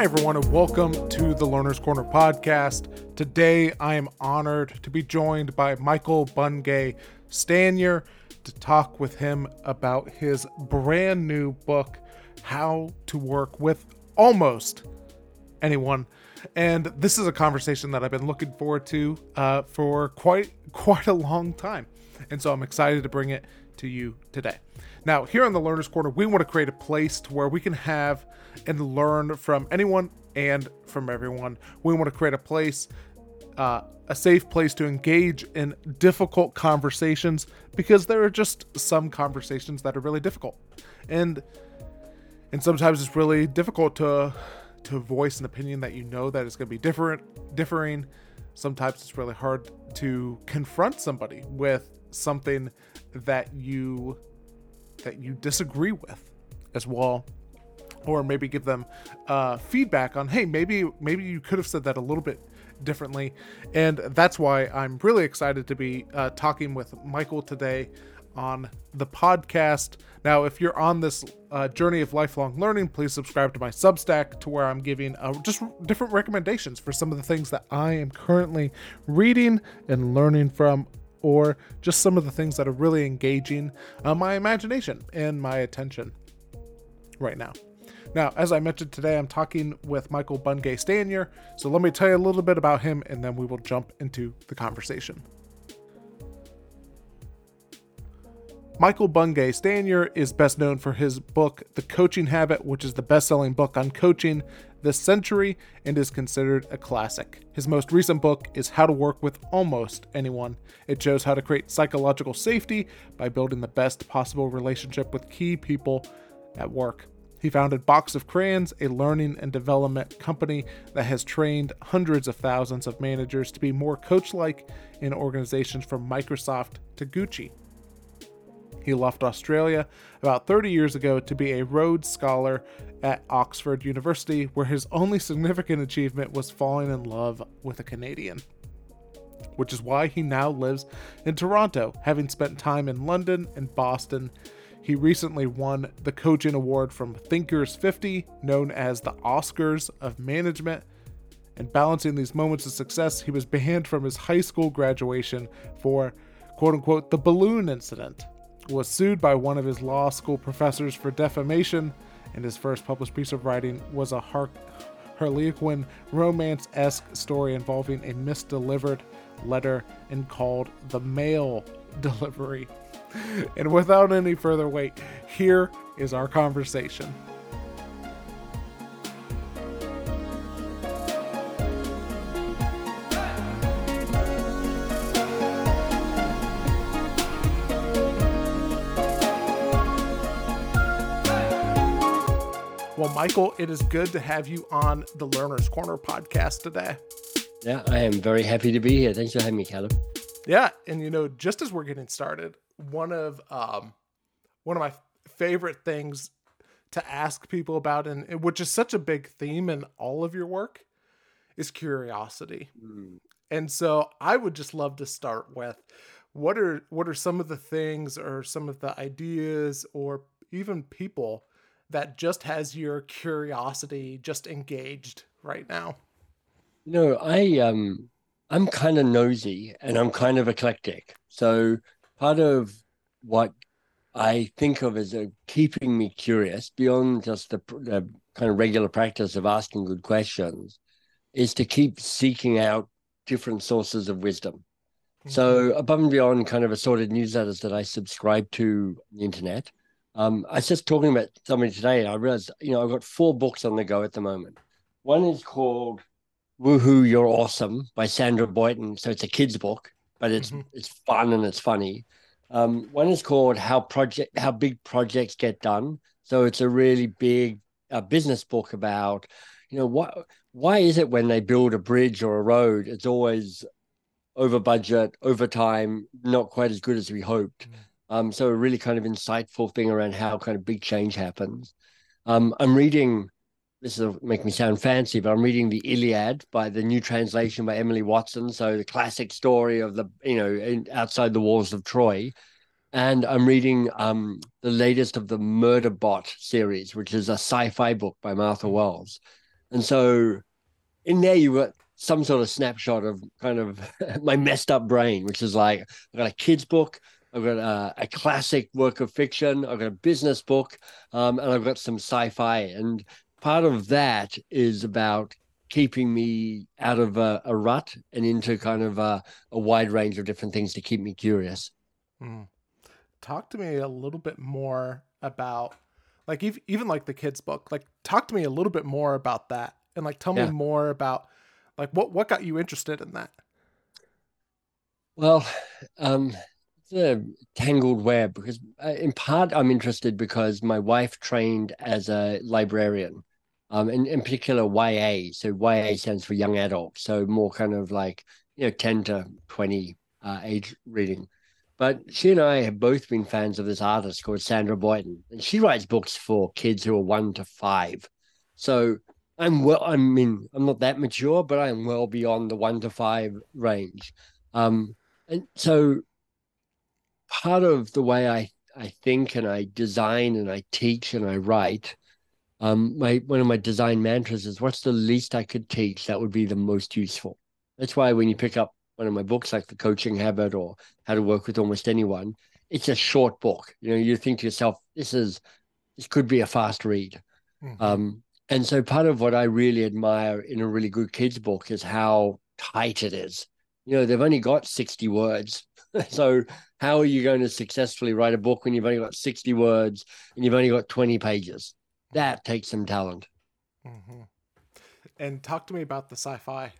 Hi, everyone, and welcome to the Learner's Corner podcast. Today, I am honored to be joined by Michael Bungay Stanier to talk with him about his brand new book, How to Work with Almost Anyone. And this is a conversation that I've been looking forward to uh, for quite quite a long time, and so I'm excited to bring it to you today. Now, here on the Learner's Corner, we want to create a place to where we can have and learn from anyone and from everyone. We want to create a place, uh, a safe place to engage in difficult conversations because there are just some conversations that are really difficult, and and sometimes it's really difficult to to voice an opinion that you know that is going to be different, differing. Sometimes it's really hard to confront somebody with something that you that you disagree with as well or maybe give them uh, feedback on hey maybe maybe you could have said that a little bit differently and that's why i'm really excited to be uh, talking with michael today on the podcast now if you're on this uh, journey of lifelong learning please subscribe to my substack to where i'm giving uh, just different recommendations for some of the things that i am currently reading and learning from or just some of the things that are really engaging uh, my imagination and my attention right now. Now, as I mentioned today, I'm talking with Michael Bungay Stanier. So let me tell you a little bit about him and then we will jump into the conversation. Michael Bungay Stanier is best known for his book, The Coaching Habit, which is the best selling book on coaching this century and is considered a classic. His most recent book is How to Work with Almost Anyone. It shows how to create psychological safety by building the best possible relationship with key people at work. He founded Box of Crayons, a learning and development company that has trained hundreds of thousands of managers to be more coach like in organizations from Microsoft to Gucci. He left Australia about 30 years ago to be a Rhodes Scholar at Oxford University, where his only significant achievement was falling in love with a Canadian. Which is why he now lives in Toronto, having spent time in London and Boston. He recently won the Coaching Award from Thinkers 50, known as the Oscars of Management. And balancing these moments of success, he was banned from his high school graduation for quote unquote the balloon incident, was sued by one of his law school professors for defamation, and his first published piece of writing was a Har- Harlequin romance esque story involving a misdelivered letter and called The Mail Delivery. And without any further wait, here is our conversation. Well, Michael, it is good to have you on the Learner's Corner podcast today. Yeah, I am very happy to be here. Thanks for having me, Callum. Yeah, and you know, just as we're getting started, one of um, one of my favorite things to ask people about, and which is such a big theme in all of your work, is curiosity. Mm. And so, I would just love to start with what are what are some of the things, or some of the ideas, or even people that just has your curiosity just engaged right now? You know, I um I'm kind of nosy and I'm kind of eclectic. So part of what I think of as a, keeping me curious beyond just the, the kind of regular practice of asking good questions is to keep seeking out different sources of wisdom. Mm-hmm. So above and beyond kind of assorted newsletters that I subscribe to on the internet, um, I was just talking about somebody today, and I realized, you know, I've got four books on the go at the moment. One is called "Woohoo, You're Awesome" by Sandra Boynton. So it's a kids' book, but it's mm-hmm. it's fun and it's funny. Um, one is called "How Project How Big Projects Get Done." So it's a really big uh, business book about, you know, what why is it when they build a bridge or a road, it's always over budget, over time, not quite as good as we hoped. Mm-hmm um, so a really kind of insightful thing around how kind of big change happens. Um, I'm reading. This will make me sound fancy, but I'm reading the Iliad by the new translation by Emily Watson. So the classic story of the you know in, outside the walls of Troy, and I'm reading um, the latest of the Murderbot series, which is a sci-fi book by Martha Wells. And so in there, you got some sort of snapshot of kind of my messed up brain, which is like I've got a kid's book, I've got a, a classic work of fiction, I've got a business book, um, and I've got some sci-fi. And part of that is about keeping me out of a, a rut and into kind of a, a, wide range of different things to keep me curious. Mm. Talk to me a little bit more about like even, like the kids book like talk to me a little bit more about that and like tell yeah. me more about like what what got you interested in that? Well, um, it's a tangled web because uh, in part I'm interested because my wife trained as a librarian, um, in, in particular YA. So YA stands for young adult, so more kind of like you know ten to twenty uh, age reading. But she and I have both been fans of this artist called Sandra Boynton, and she writes books for kids who are one to five. So I'm well. I mean, I'm not that mature, but I'm well beyond the one to five range. Um, and so part of the way I I think and I design and I teach and I write, um, my one of my design mantras is what's the least I could teach that would be the most useful. That's why when you pick up one of my books like the coaching habit or how to work with almost anyone, it's a short book. You know, you think to yourself, this is this could be a fast read. Mm-hmm. Um, and so part of what I really admire in a really good kids book is how tight it is. You know, they've only got 60 words. so how are you going to successfully write a book when you've only got 60 words and you've only got 20 pages? That takes some talent. Mm-hmm. And talk to me about the sci-fi.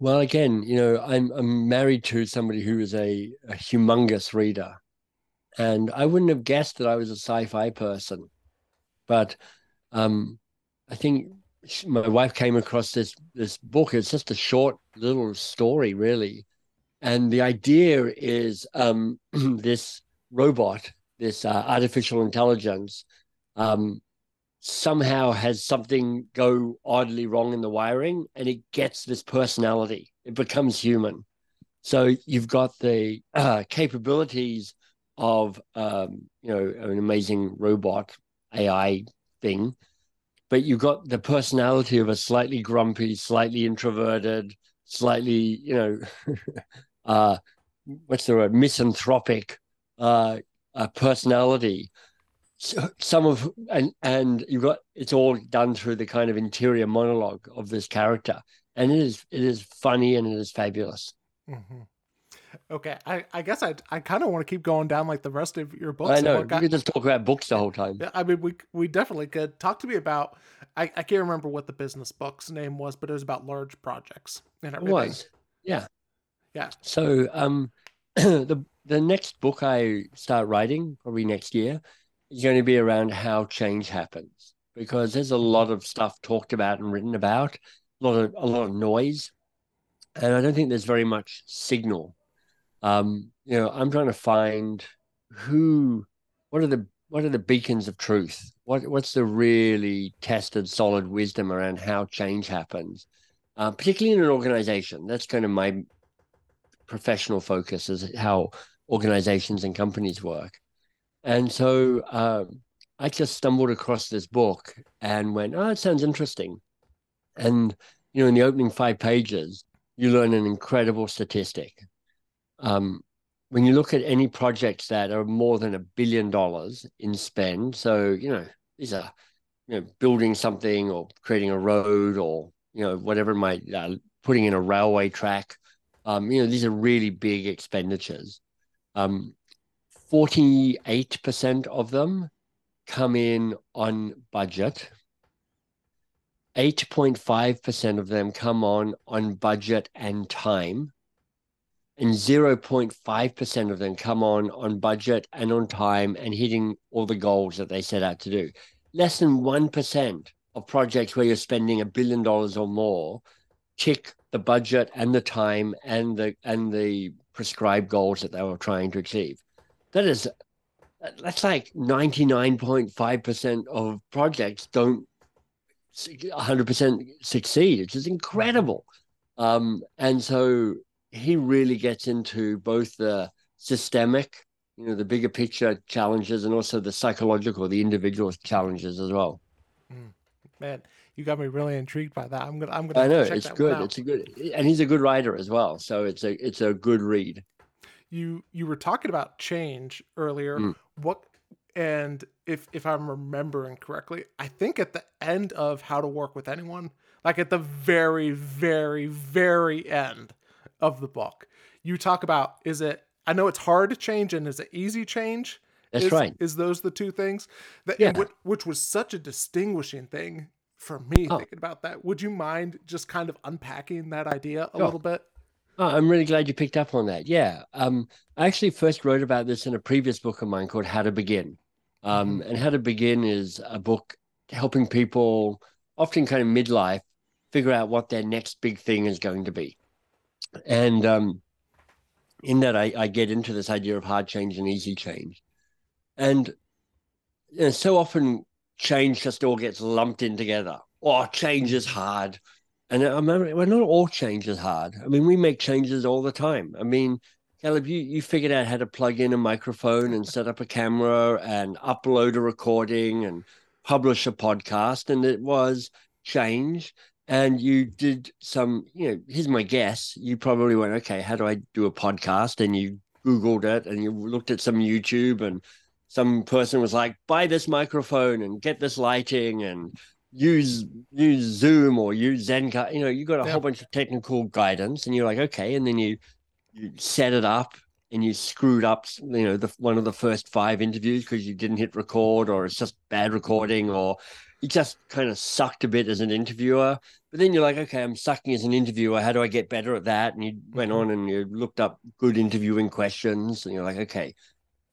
Well, again, you know, I'm I'm married to somebody who is a, a humongous reader, and I wouldn't have guessed that I was a sci-fi person, but um, I think my wife came across this this book. It's just a short little story, really, and the idea is um, this robot, this uh, artificial intelligence, um, somehow has something go oddly wrong in the wiring, and it gets this personality. It becomes human. So you've got the uh, capabilities of um, you know an amazing robot AI thing, but you've got the personality of a slightly grumpy, slightly introverted, slightly, you know, uh, what's the word, misanthropic uh, uh, personality. So, some of and and you've got it's all done through the kind of interior monologue of this character, and it is it is funny and it is fabulous. Mm-hmm. Okay, I, I guess I I kind of want to keep going down like the rest of your books. I know you could just talk about books the whole time. I mean we we definitely could talk to me about. I, I can't remember what the business book's name was, but it was about large projects and everything. It was, yeah, yeah. So um, the the next book I start writing probably next year is going to be around how change happens because there's a lot of stuff talked about and written about, a lot of a lot of noise, and I don't think there's very much signal um, you know, I'm trying to find who, what are the what are the beacons of truth? What what's the really tested, solid wisdom around how change happens, uh, particularly in an organization? That's kind of my professional focus is how organizations and companies work. And so um, I just stumbled across this book and went, "Oh, it sounds interesting." And you know, in the opening five pages, you learn an incredible statistic um, when you look at any projects that are more than a billion dollars in spend, so you know these are you know building something or creating a road or you know whatever might uh, putting in a railway track. Um, you know these are really big expenditures. Um, 48% of them come in on budget. 8.5% of them come on on budget and time and 0.5% of them come on on budget and on time and hitting all the goals that they set out to do. Less than 1% of projects where you're spending a billion dollars or more tick the budget and the time and the and the prescribed goals that they were trying to achieve. That is that's like 99.5% of projects don't 100% succeed, which is incredible. Um, and so he really gets into both the systemic, you know, the bigger picture challenges and also the psychological, the individual challenges as well. Mm. Man, you got me really intrigued by that. I'm gonna. I'm gonna. I know it's good. It's a good, and he's a good writer as well. So it's a it's a good read. You you were talking about change earlier. Mm. What and if if I'm remembering correctly, I think at the end of How to Work with Anyone, like at the very very very end of the book, you talk about is it I know it's hard to change and is it easy change? That's is, right. Is those the two things that yeah. which, which was such a distinguishing thing for me oh. thinking about that. Would you mind just kind of unpacking that idea a little bit? Oh, I'm really glad you picked up on that. Yeah. Um, I actually first wrote about this in a previous book of mine called How to Begin. Um, mm-hmm. And How to Begin is a book helping people, often kind of midlife, figure out what their next big thing is going to be. And um, in that, I, I get into this idea of hard change and easy change. And you know, so often change just all gets lumped in together. Oh, change is hard. And I mean, well, not all change is hard. I mean, we make changes all the time. I mean, Caleb, you, you figured out how to plug in a microphone and set up a camera and upload a recording and publish a podcast. And it was change. And you did some, you know, here's my guess. You probably went, okay, how do I do a podcast? And you Googled it and you looked at some YouTube and some person was like, buy this microphone and get this lighting and use use Zoom or use Zencastr. You know, you got a yeah. whole bunch of technical guidance, and you're like, okay, and then you you set it up and you screwed up, you know, the one of the first five interviews because you didn't hit record or it's just bad recording or you just kind of sucked a bit as an interviewer. But then you're like, okay, I'm sucking as an interviewer. How do I get better at that? And you went mm-hmm. on and you looked up good interviewing questions, and you're like, okay,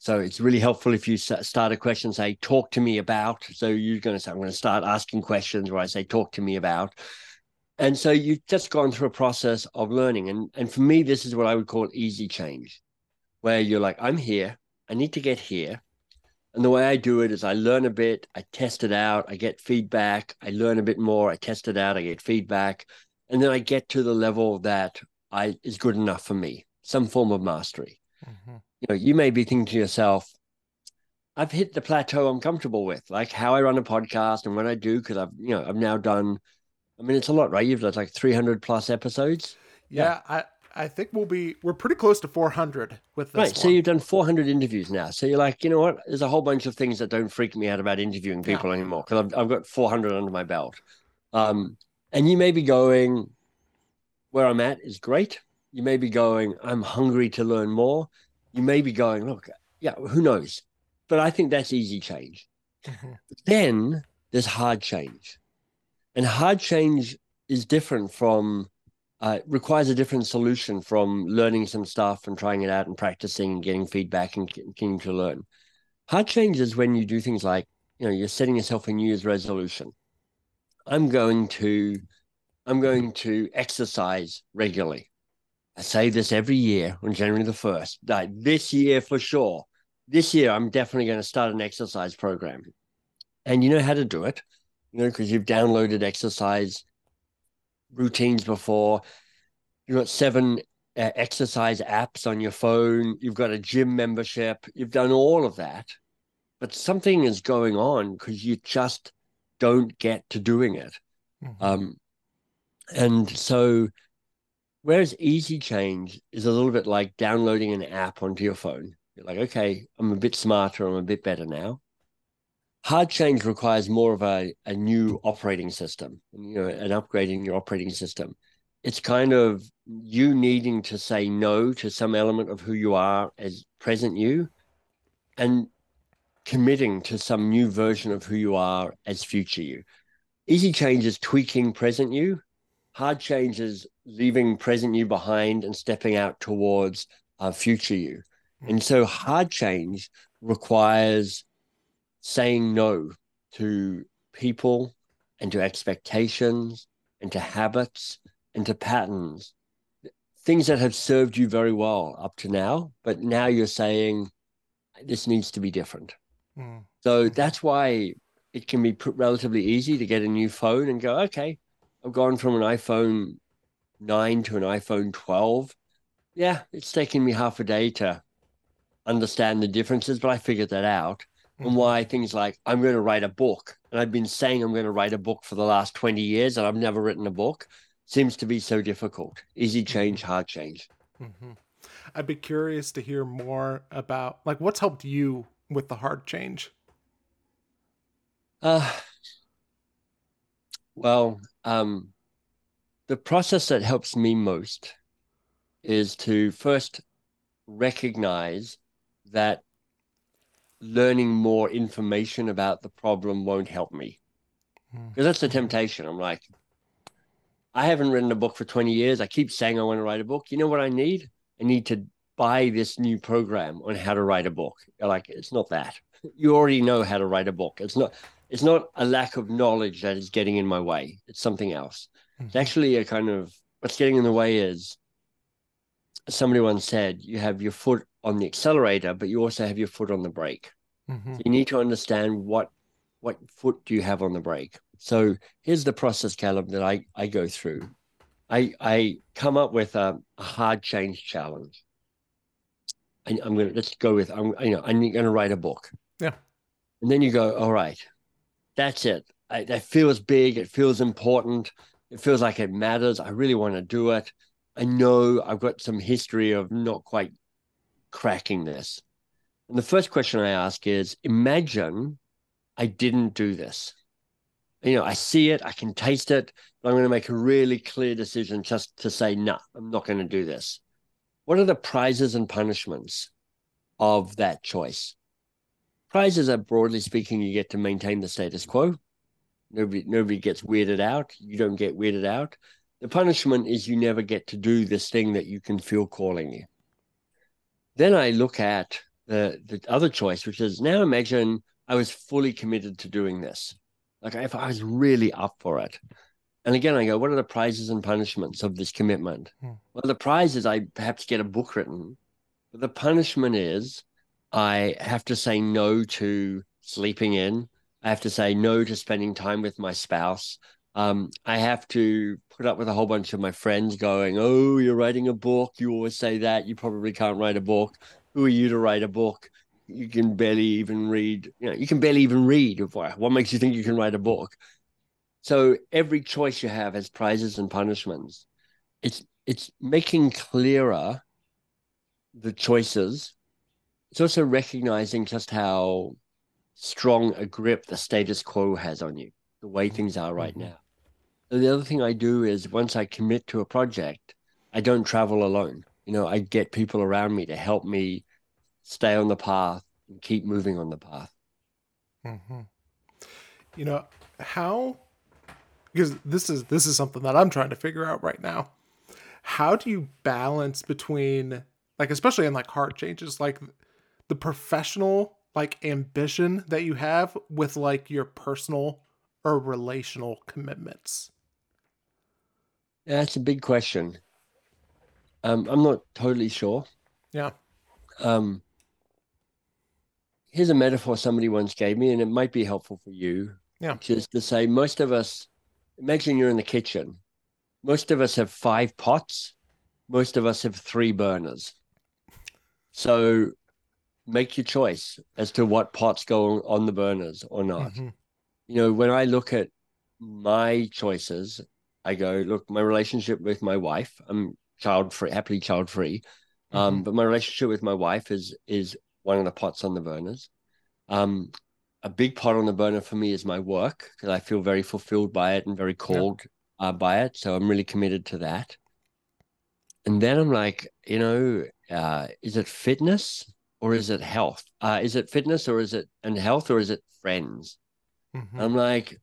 so it's really helpful if you start a question, say, talk to me about. So you're going to say, I'm going to start asking questions where I say, talk to me about. And so you've just gone through a process of learning. And, and for me, this is what I would call easy change, where you're like, I'm here, I need to get here. And the way I do it is I learn a bit, I test it out, I get feedback, I learn a bit more, I test it out, I get feedback. And then I get to the level that I is good enough for me, some form of mastery. Mm-hmm you know, you may be thinking to yourself, I've hit the plateau I'm comfortable with, like how I run a podcast and when I do, because I've, you know, I've now done, I mean, it's a lot, right? You've done like 300 plus episodes. Yeah. yeah. I, I think we'll be, we're pretty close to 400 with this. Right. One. So you've done 400 interviews now. So you're like, you know what? There's a whole bunch of things that don't freak me out about interviewing people yeah. anymore because I've, I've got 400 under my belt. Um, and you may be going, where I'm at is great. You may be going, I'm hungry to learn more you may be going, look, yeah, who knows? But I think that's easy change. Mm-hmm. Then there's hard change. And hard change is different from, uh, requires a different solution from learning some stuff and trying it out and practicing and getting feedback and continuing to learn. Hard change is when you do things like, you know, you're setting yourself a New Year's resolution. I'm going to, I'm going to exercise regularly. I say this every year on January the 1st. Like this year for sure. This year, I'm definitely going to start an exercise program. And you know how to do it, you know, because you've downloaded exercise routines before. You've got seven uh, exercise apps on your phone. You've got a gym membership. You've done all of that. But something is going on because you just don't get to doing it. Mm-hmm. Um, and so, Whereas easy change is a little bit like downloading an app onto your phone. You're like, okay, I'm a bit smarter, I'm a bit better now. Hard change requires more of a, a new operating system, you know, and upgrading your operating system. It's kind of you needing to say no to some element of who you are as present you and committing to some new version of who you are as future you. Easy change is tweaking present you hard change is leaving present you behind and stepping out towards uh, future you. Hmm. And so hard change requires saying no to people and to expectations and to habits and to patterns, things that have served you very well up to now. But now you're saying this needs to be different. Mm. So that's why it can be relatively easy to get a new phone and go, okay, I've gone from an iPhone 9 to an iPhone 12. Yeah, it's taken me half a day to understand the differences, but I figured that out. Mm-hmm. And why things like I'm going to write a book and I've been saying I'm going to write a book for the last 20 years and I've never written a book seems to be so difficult. Easy change, hard change. Mm-hmm. I'd be curious to hear more about like what's helped you with the hard change. Uh, well, um, the process that helps me most is to first recognize that learning more information about the problem won't help me. Because hmm. that's the temptation. I'm like, I haven't written a book for 20 years. I keep saying I want to write a book. You know what I need? I need to buy this new program on how to write a book. You're like, it's not that. You already know how to write a book. It's not it's not a lack of knowledge that is getting in my way. It's something else. Mm-hmm. It's actually a kind of what's getting in the way is somebody once said you have your foot on the accelerator, but you also have your foot on the brake. Mm-hmm. So you need to understand what what foot do you have on the brake. So here's the process, Caleb, that I, I go through. I I come up with a, a hard change challenge. I, am gonna let's go with I'm you know I'm gonna write a book. Yeah. And then you go, all right, that's it. I, that feels big. It feels important. It feels like it matters. I really want to do it. I know I've got some history of not quite cracking this. And the first question I ask is imagine I didn't do this. You know, I see it, I can taste it, but I'm going to make a really clear decision just to say, no, nah, I'm not going to do this. What are the prizes and punishments of that choice? Prizes are broadly speaking, you get to maintain the status quo. Nobody nobody gets weirded out. You don't get weirded out. The punishment is you never get to do this thing that you can feel calling you. Then I look at the the other choice, which is now imagine I was fully committed to doing this. Like if I was really up for it. And again, I go, what are the prizes and punishments of this commitment? Hmm. Well, the prize is I perhaps get a book written, but the punishment is I have to say no to sleeping in. I have to say no to spending time with my spouse. Um, I have to put up with a whole bunch of my friends going, Oh, you're writing a book. You always say that. You probably can't write a book. Who are you to write a book? You can barely even read. You know, you can barely even read. What makes you think you can write a book? So every choice you have has prizes and punishments. It's it's making clearer the choices it's also recognizing just how strong a grip the status quo has on you, the way things are right mm-hmm. now. So the other thing I do is once I commit to a project, I don't travel alone. You know, I get people around me to help me stay on the path and keep moving on the path. Mm-hmm. You know, how because this is this is something that I'm trying to figure out right now. How do you balance between like especially in like hard changes like the professional like ambition that you have with like your personal or relational commitments? Yeah, that's a big question. Um, I'm not totally sure. Yeah. Um, here's a metaphor somebody once gave me, and it might be helpful for you. Yeah. Just to say, most of us, imagine you're in the kitchen. Most of us have five pots. Most of us have three burners. So make your choice as to what pots go on the burners or not. Mm-hmm. You know, when I look at my choices, I go, look, my relationship with my wife, I'm child free, happily child free. Um, mm-hmm. Um, but my relationship with my wife is is one of the pots on the burners. Um, a big pot on the burner for me is my work because I feel very fulfilled by it and very called uh, by it. So I'm really committed to that. And then I'm like, you know, uh, is it fitness? Or is it health? Uh, is it fitness or is it and health or is it friends? Mm-hmm. I'm like,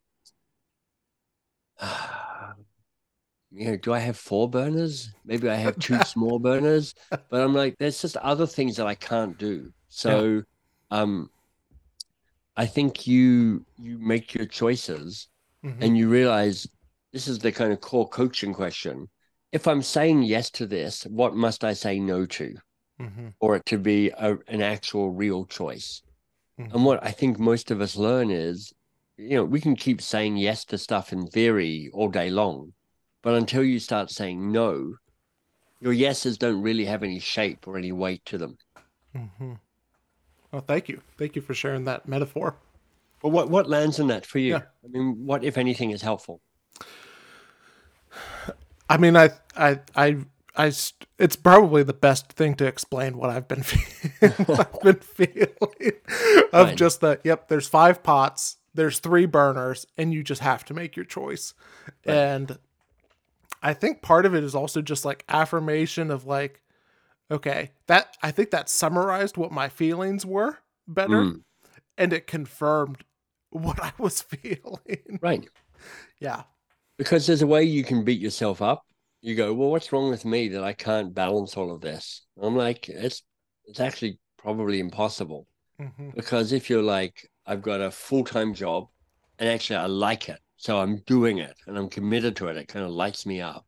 uh, you know, do I have four burners? Maybe I have two small burners, but I'm like, there's just other things that I can't do. So, yeah. um, I think you you make your choices mm-hmm. and you realize this is the kind of core coaching question. If I'm saying yes to this, what must I say no to? Mm-hmm. or it to be a, an actual real choice. Mm-hmm. And what I think most of us learn is, you know, we can keep saying yes to stuff in theory all day long, but until you start saying no, your yeses don't really have any shape or any weight to them. Mm-hmm. Well, thank you. Thank you for sharing that metaphor. Well, what what lands in that for you? Yeah. I mean, what if anything is helpful? I mean, I, I, I, I, it's probably the best thing to explain what I've been, feeling. I've been feeling of Right. just that. Yep, there's five pots, there's three burners, and you just have to make your choice. And I think part of it is also just like affirmation of like, okay, that I think that summarized what my feelings were better, Mm, and it confirmed what I was feeling. right. yeah, Because there's a way you can beat yourself up. You go, well, what's wrong with me that I can't balance all of this? I'm like, it's it's actually probably impossible. hmm Because if you're like, I've got a full time job and actually I like it. So I'm doing it and I'm committed to it. It kind of lights me up.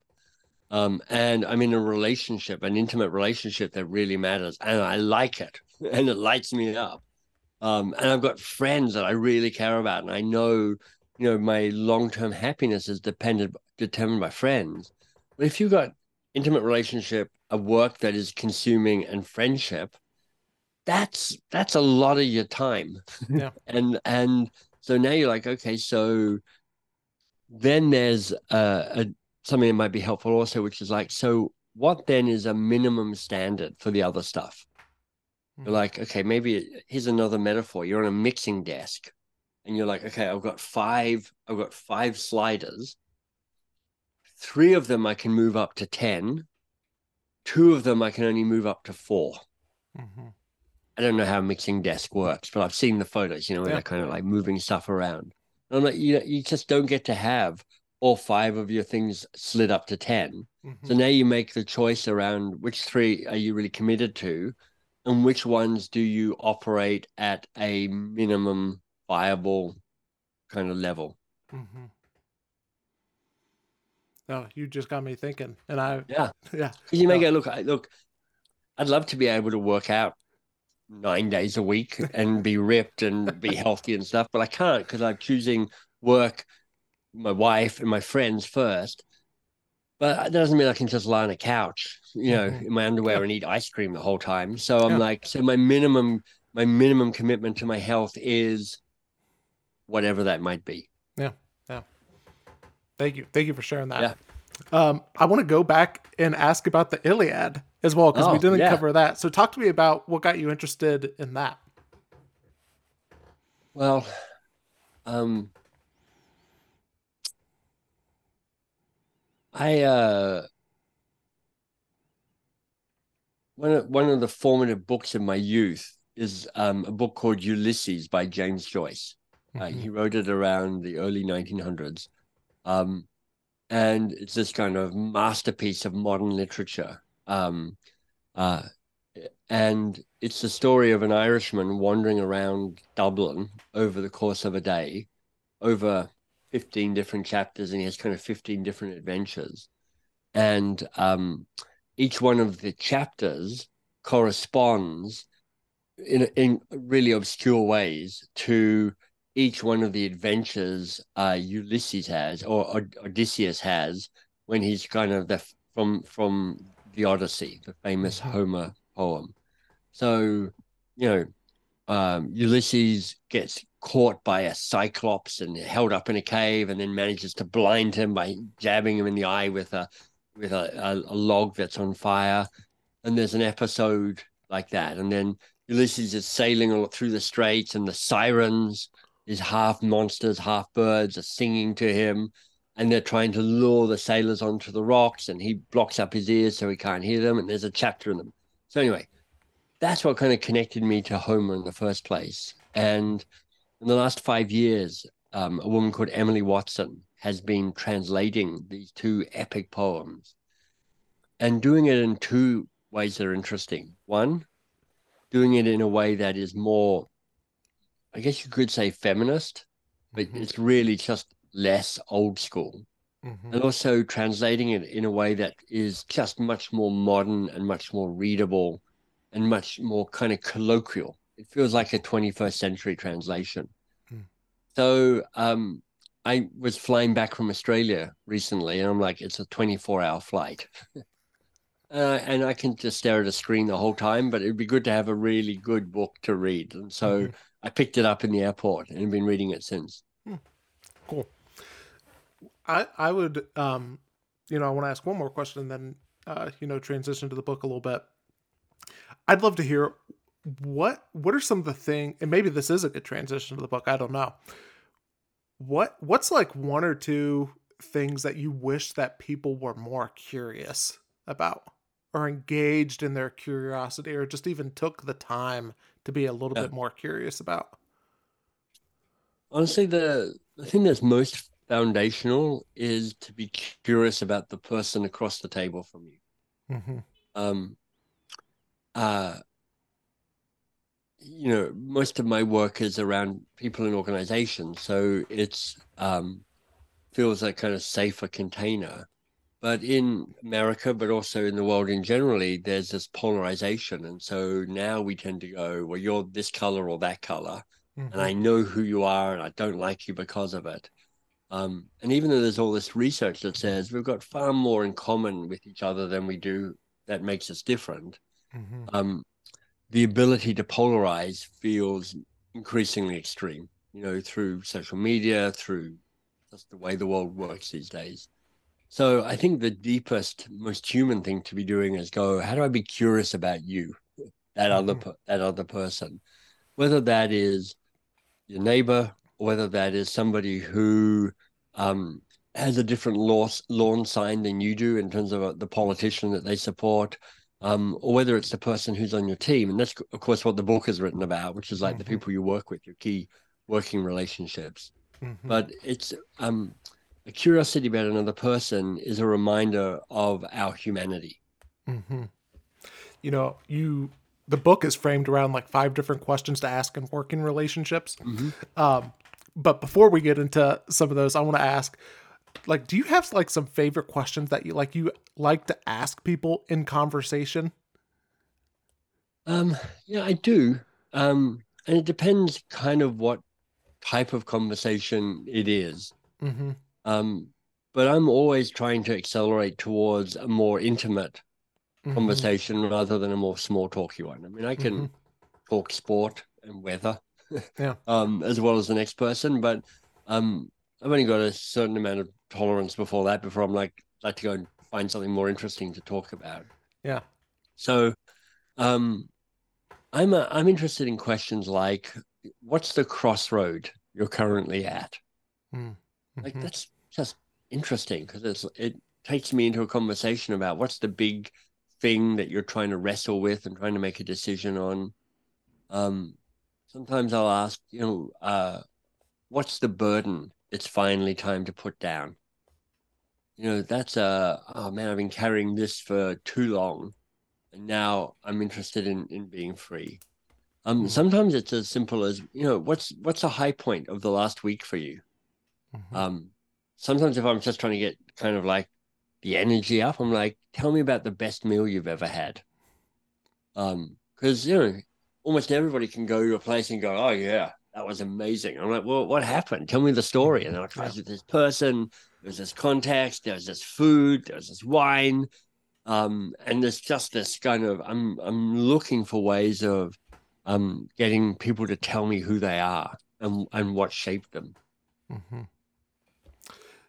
Um, and I'm in a relationship, an intimate relationship that really matters. And I like it and it lights me up. Um, and I've got friends that I really care about. And I know, you know, my long term happiness is dependent, determined by friends. If you've got intimate relationship, a work that is consuming and friendship, that's that's a lot of your time Yeah. and and so now you're like okay so then there's uh, a something that might be helpful also which is like so what then is a minimum standard for the other stuff Mhm. you're like okay maybe here's another metaphor you're on a mixing desk and you're like okay i've got five i've got five sliders three of them i can move up to 10 two of them i can only move up to four hmm I don't know how mixing desk works, but I've seen the photos, you know, where Yeah. they're kind of like moving stuff around. And I'm like, you know, you just don't get to have all five of your things slid up to 10. hmm So now you make the choice around which three are you really committed to and which ones do you operate at a minimum viable kind of level. hmm No, you just got me thinking, and I Yeah. yeah you may Yeah. go, look, I, look, I'd love to be able to work out nine days a week and be ripped and be healthy and stuff, but I can't because I'm choosing work, my wife, and my friends first. But that doesn't mean I can just lie on a couch, you know, Mhm. in my underwear Yeah. and eat ice cream the whole time. So I'm Yeah. like, so my minimum, my minimum commitment to my health is whatever that might be. Thank you. Thank you for sharing that. Yeah. Um, I want to go back and ask about the Iliad as well because we Oh, didn't yeah. cover that. So talk to me about what got you interested in that. Well, um, I uh, one of one of the formative books of my youth is um, a book called Ulysses by James Joyce. Uh, Mhm. he wrote it around the early 1900s, um, and it's this kind of masterpiece of modern literature. Um, uh, and it's the story of an Irishman wandering around Dublin over the course of a day, over 15 different chapters, and he has kind of 15 different adventures. And um, each one of the chapters corresponds in, in really obscure ways to each one of the adventures uh, Ulysses has or, Odysseus has when he's kind of the from from the Odyssey, the famous. Homer poem. So, you know, um, Ulysses gets caught by a cyclops and held up in a cave, and then manages to blind him by jabbing him in the eye with a with a, a, a log that's on fire. And there's an episode like that, and then Ulysses is sailing all through the straits, and the sirens, these half monsters, half birds, are singing to him, and they're trying to lure the sailors onto the rocks, and he blocks up his ears so he can't hear them. And there's a chapter in them. So anyway, that's what kind of connected me to Homer in the first place. And in the last five years, um, a woman called Emily Watson has been translating these two epic poems and doing it in two ways that are interesting. One, doing it in a way that is more, I guess you could say feminist, but Mhm. it's really just less old school. Mhm. And also translating it in a way that is just much more modern and much more readable and much more kind of colloquial. It feels like a 21st century translation. Hmm. So um, I was flying back from Australia recently, and I'm like, it's a 24 hour flight. Uh, and I can just stare at a screen the whole time, but it'd be good to have a really good book to read. And so Mhm. I picked it up in the airport and been reading it since. Hmm. Cool. I I would um, you know, I want to ask one more question and then uh, you know, transition to the book a little bit. I'd love to hear what what are some of the thing and maybe this is a good transition to the book, I don't know. What what's like one or two things that you wish that people were more curious about or engaged in their curiosity or just even took the time to be a little yeah. bit more curious about? Honestly, the, the thing that's most foundational is to be curious about the person across the table from you. Mm-hmm. Um, uh, you know, most of my work is around people and organizations, so it's um, feels like kind of safer container. But in America, but also in the world in generally, there's this polarization, and so now we tend to go, well, you're this color or that color, mm-hmm. and I know who you are, and I don't like you because of it. Um, and even though there's all this research that says we've got far more in common with each other than we do that makes us different, mm-hmm. um, the ability to polarize feels increasingly extreme, you know, through social media, through just the way the world works these days. So I think the deepest, most human thing to be doing is go, how do I be curious about you, that mm-hmm. other that other person, whether that is your neighbor, whether that is somebody who um, has a different law, lawn sign than you do in terms of uh, the politician that they support, um, or whether it's the person who's on your team. And that's, of course, what the book is written about, which is like mm-hmm. the people you work with, your key working relationships. Mm-hmm. But it's um, a curiosity about another person is a reminder of our humanity. Mm-hmm. You know, you the book is framed around like five different questions to ask in working relationships. Mm-hmm. Um, but before we get into some of those, I want to ask like do you have like some favorite questions that you like you like to ask people in conversation um yeah i do um and it depends kind of what type of conversation it is mm-hmm. Um but i'm always trying to accelerate towards a more intimate mm-hmm. conversation rather than a more small talky one i mean i can mm-hmm. talk sport and weather yeah um as well as the next person but um I've only got a certain amount of tolerance before that before I'm like like to go and find something more interesting to talk about. Yeah. So, um, I'm a, I'm interested in questions like, what's the crossroad you're currently at? Mm-hmm. Like that's just interesting because it's it takes me into a conversation about what's the big thing that you're trying to wrestle with and trying to make a decision on. Um, sometimes I'll ask, you know, uh, what's the burden it's finally time to put down. You know, that's a oh man, I've been carrying this for too long, and now I'm interested in in being free. Um, mm-hmm. sometimes it's as simple as you know, what's what's a high point of the last week for you? Mm-hmm. Um, sometimes if I'm just trying to get kind of like the energy up, I'm like, tell me about the best meal you've ever had. Um, because you know, almost everybody can go to a place and go, oh yeah, that was amazing. I'm like, well, what happened? Tell me the story. And I was with this person. There was this context. There was this food. There was this wine. Um, and there's just this kind of I'm I'm looking for ways of um getting people to tell me who they are and and what shaped them. Mm-hmm.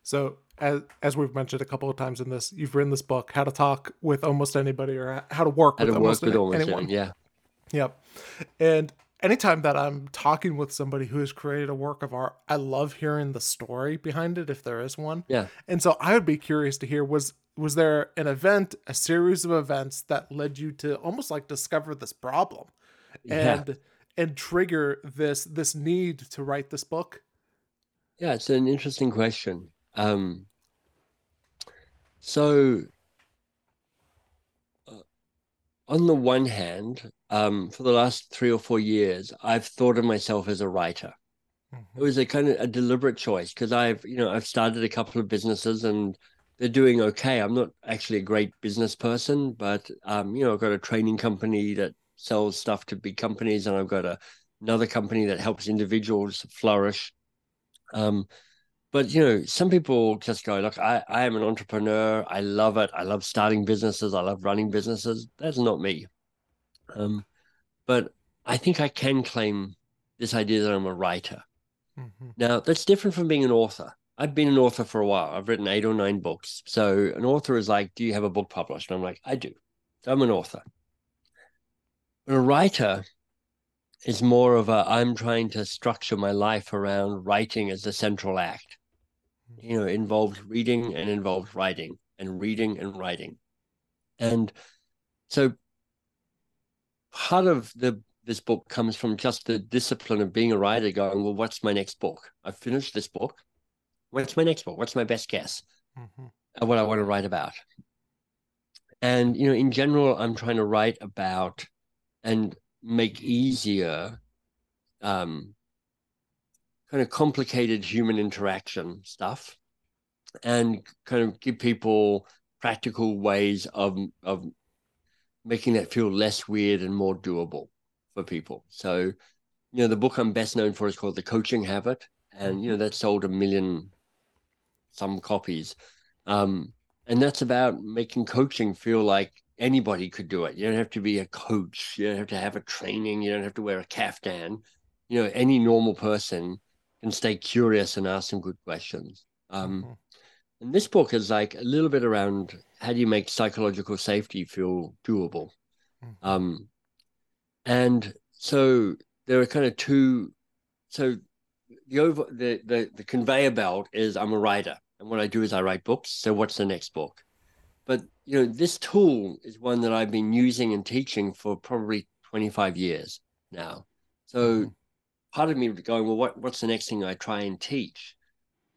So as as we've mentioned a couple of times in this, you've written this book, How to Talk with Almost Anybody, or How to Work with to Almost, work with almost Anyone. Yeah. Yep. And anytime that I'm talking with somebody who has created a work of art, I love hearing the story behind it if there is one. Yeah. And so I would be curious to hear was was there an event, a series of events that led you to almost like discover this problem and yeah. and trigger this this need to write this book? Yeah, it's an interesting question. Um so on the one hand, um, for the last three or four years, I've thought of myself as a writer. Mm-hmm. It was a kind of a deliberate choice because I've, you know, I've started a couple of businesses and they're doing okay. I'm not actually a great business person, but um, you know, I've got a training company that sells stuff to big companies, and I've got a, another company that helps individuals flourish. Um, but you know some people just go look I, I am an entrepreneur i love it i love starting businesses i love running businesses that's not me um, but i think i can claim this idea that I'm a writer. Mhm. Now, that's different from being an author. I've been an author for a while. I've written eight or nine books. So an author is like, Do you have a book published? And I'm like, I do. So I'm an author. But a writer is more of a I'm trying to structure my life around writing as the central act. You know, involves reading and involves writing and reading and writing. And so part of the this book comes from just the discipline of being a writer going, well, what's my next book? I've finished this book. What's my next book? What's my best guess? Mhm. of what I want to write about. And, you know, in general, I'm trying to write about and make easier um, kind of complicated human interaction stuff and kind of give people practical ways of, of making that feel less weird and more doable for people. So, you know, the book I'm best known for is called The Coaching Habit. And, you know, that sold a million some copies. Um, and that's about making coaching feel like anybody could do it. You don't have to be a coach. You don't have to have a training. You don't have to wear a caftan. You know, any normal person can stay curious and ask some good questions. Um, Mhm. and this book is like a little bit around how do you make psychological safety feel doable. Mhm. Um, and so there are kind of two. So the over the, the the conveyor belt is I'm a writer, and what I do is I write books. So what's the next book? But you know, this tool is one that I've been using and teaching for probably 25 years now. So Mhm. Part of me going, well, what what's the next thing I try and teach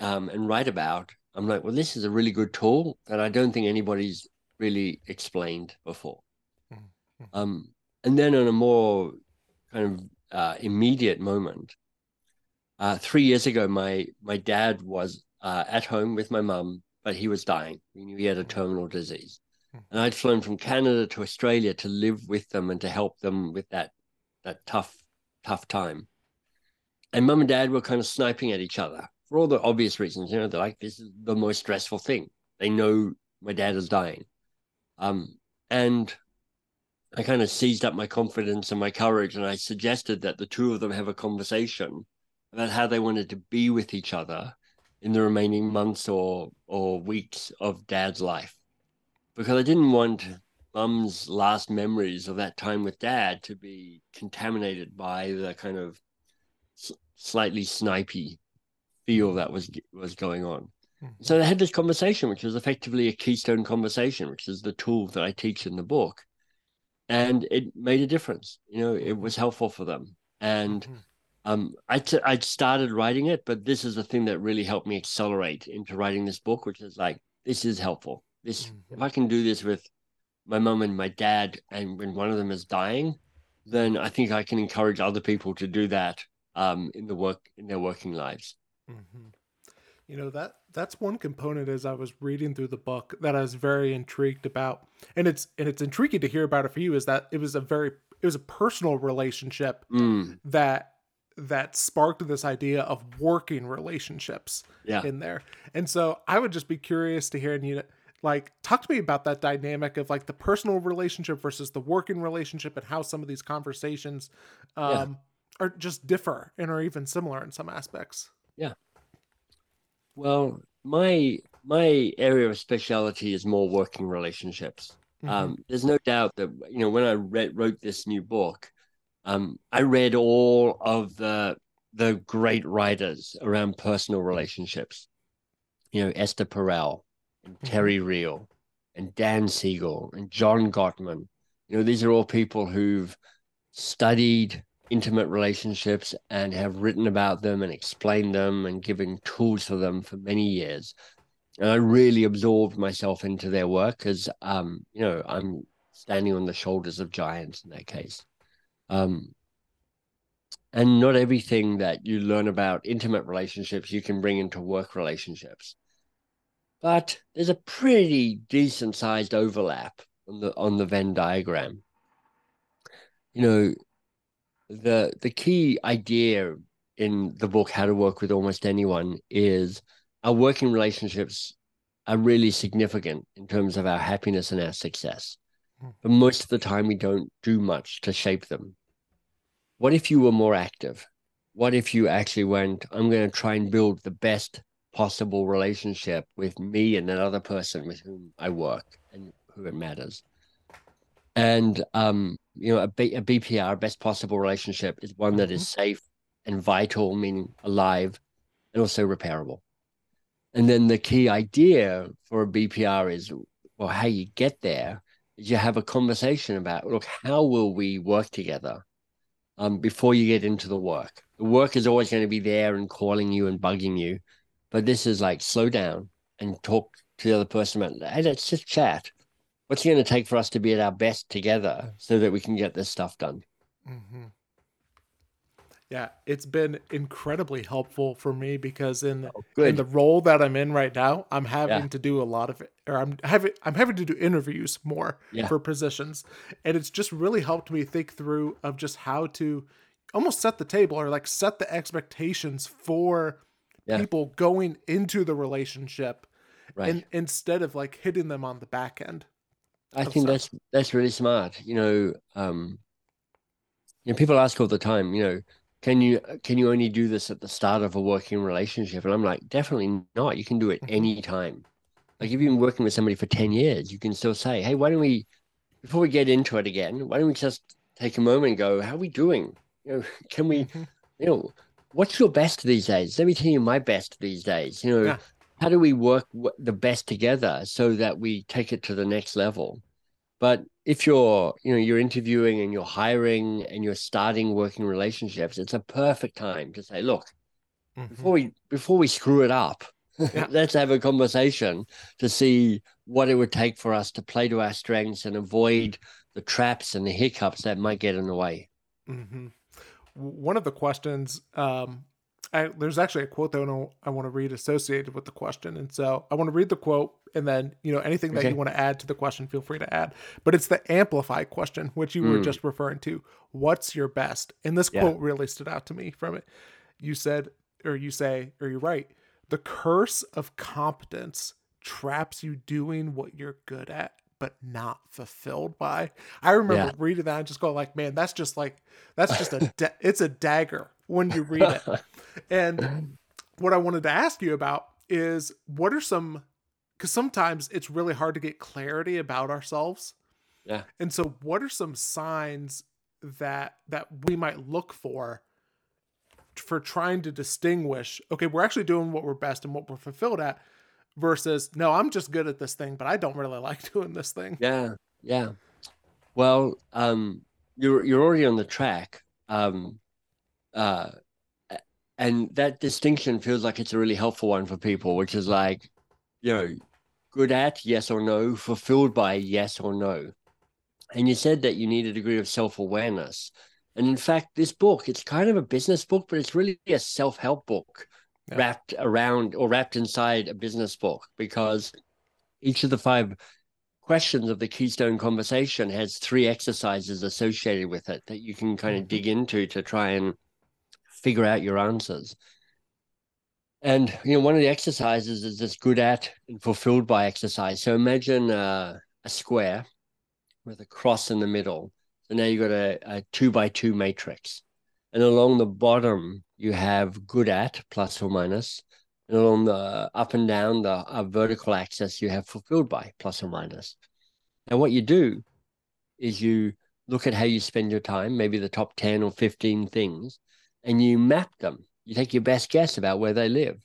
um, and write about? I'm like, well, this is a really good tool that I don't think anybody's really explained before. Mhm. Um, and then on a more kind of uh, immediate moment, uh, three years ago, my my dad was uh, at home with my mum, but he was dying. We knew he had a terminal disease, Mhm. and I'd flown from Canada to Australia to live with them and to help them with that that tough tough time. And mum and dad were kind of sniping at each other for all the obvious reasons. You know, they're like, "This is the most stressful thing." They know my dad is dying, um, and I kind of seized up my confidence and my courage, and I suggested that the two of them have a conversation about how they wanted to be with each other in the remaining months or or weeks of dad's life, because I didn't want mum's last memories of that time with dad to be contaminated by the kind of slightly snipey feel that was was going on. Mhm. So I had this conversation, which was effectively a keystone conversation, which is the tool that I teach in the book. And it made a difference. You know, it was helpful for them. And Mhm. um, I t- I'd started writing it, but this is the thing that really helped me accelerate into writing this book, which is like, this is helpful. This, if Mhm. I can do this with my mom and my dad, and when one of them is dying, then I think I can encourage other people to do that um, in the work in their working lives. Mhm. You know that that's one component as I was reading through the book that I was very intrigued about, and it's and it's intriguing to hear about it for you is that it was a very it was a personal relationship Mm, that that sparked this idea of working relationships yeah. in there, and so I would just be curious to hear and you know, like talk to me about that dynamic of like the personal relationship versus the working relationship and how some of these conversations um, are just differ and are even similar in some aspects. Yeah. Well, my my area of speciality is more working relationships. Mhm. Um, there's no doubt that you know when I read, wrote this new book, um, I read all of the the great writers around personal relationships. You know, Esther Perel and Terry Real and Dan Siegel and John Gottman. You know, these are all people who've studied intimate relationships and have written about them and explained them and given tools for them for many years. And I really absorbed myself into their work because, um, you know, I'm standing on the shoulders of giants in that case. Um, and not everything that you learn about intimate relationships you can bring into work relationships. But there's a pretty decent sized overlap on the on the Venn diagram. You know, the the key idea in the book How to Work with Almost Anyone is our working relationships are really significant in terms of our happiness and our success. Hmm. But most of the time we don't do much to shape them. What if you were more active? what if you actually went, I'm going to try and build the best possible relationship with me and another person with whom I work and who it matters. And um, you know, a, B, a BPR, best possible relationship, is one that is mm-hmm. safe and vital, meaning alive, and also repairable. And then the key idea for a BPR is, well, how you get there is you have a conversation about, look, how will we work together um, before you get into the work? The work is always going to be there and calling you and bugging you, but this is like slow down and talk to the other person about, hey, let's just chat. What's it going to take for us to be at our best together so that we can get this stuff done? Mm-hmm. Yeah, it's been incredibly helpful for me because in oh, in the role that I'm in right now, I'm having yeah. to do a lot of it, or I'm having I'm having to do interviews more yeah. for positions, and it's just really helped me think through of just how to almost set the table or like set the expectations for yeah. people going into the relationship, right. and instead of like hitting them on the back end. I think that's that's really smart. You know, um, you know, people ask all the time, you know can you can you only do this at the start of a working relationship and i'm like definitely not you can do it mm-hmm. anytime like if you've been working with somebody for 10 years you can still say hey why don't we before we get into it again why don't we just take a moment and go how are we doing you know can we mm-hmm. you know what's your best these days let me tell you my best these days you know yeah. How do we work the best together so that we take it to the next level but if you're, you know, you're interviewing and you're hiring and you're starting working relationships, it's a perfect time to say, look, mm-hmm. before we before we screw it up, yeah. let's have a conversation to see what it would take for us to play to our strengths and avoid the traps and the hiccups that might get in the way. Mm-hmm. One of the questions um, I, there's actually a quote that I want, to, I want to read associated with the question. And so I want to read the quote and then, you know, anything that okay. you want to add to the question, feel free to add. But it's the amplify question, which you mm. were just referring to. What's your best? And this yeah. quote really stood out to me from it. You said, or you say, or you write, the curse of competence traps you doing what you're good at but not fulfilled by. I remember yeah. reading that and just going like, man, that's just like that's just a da- it's a dagger when you read it. and what I wanted to ask you about is what are some because sometimes it's really hard to get clarity about ourselves. Yeah. And so what are some signs that that we might look for for trying to distinguish okay, we're actually doing what we're best and what we're fulfilled at versus no, I'm just good at this thing, but I don't really like doing this thing. Yeah. Yeah. Well, um you're you're already on the track. Um uh, and that distinction feels like it's a really helpful one for people, which is like, you know, good at yes or no, fulfilled by yes or no. And you said that you need a degree of self awareness. And in fact, this book, it's kind of a business book, but it's really a self help book yeah. wrapped around or wrapped inside a business book because each of the five questions of the Keystone conversation has three exercises associated with it that you can kind of mm-hmm. dig into to try and figure out your answers. And you know, one of the exercises is this good at and fulfilled by exercise. So imagine uh, a square with a cross in the middle. So now you've got a, a two by two matrix. And along the bottom, you have good at plus or minus. And along the up and down the uh, vertical axis, you have fulfilled by plus or minus. Now, what you do is you look at how you spend your time, maybe the top 10 or 15 things, and you map them. You take your best guess about where they live.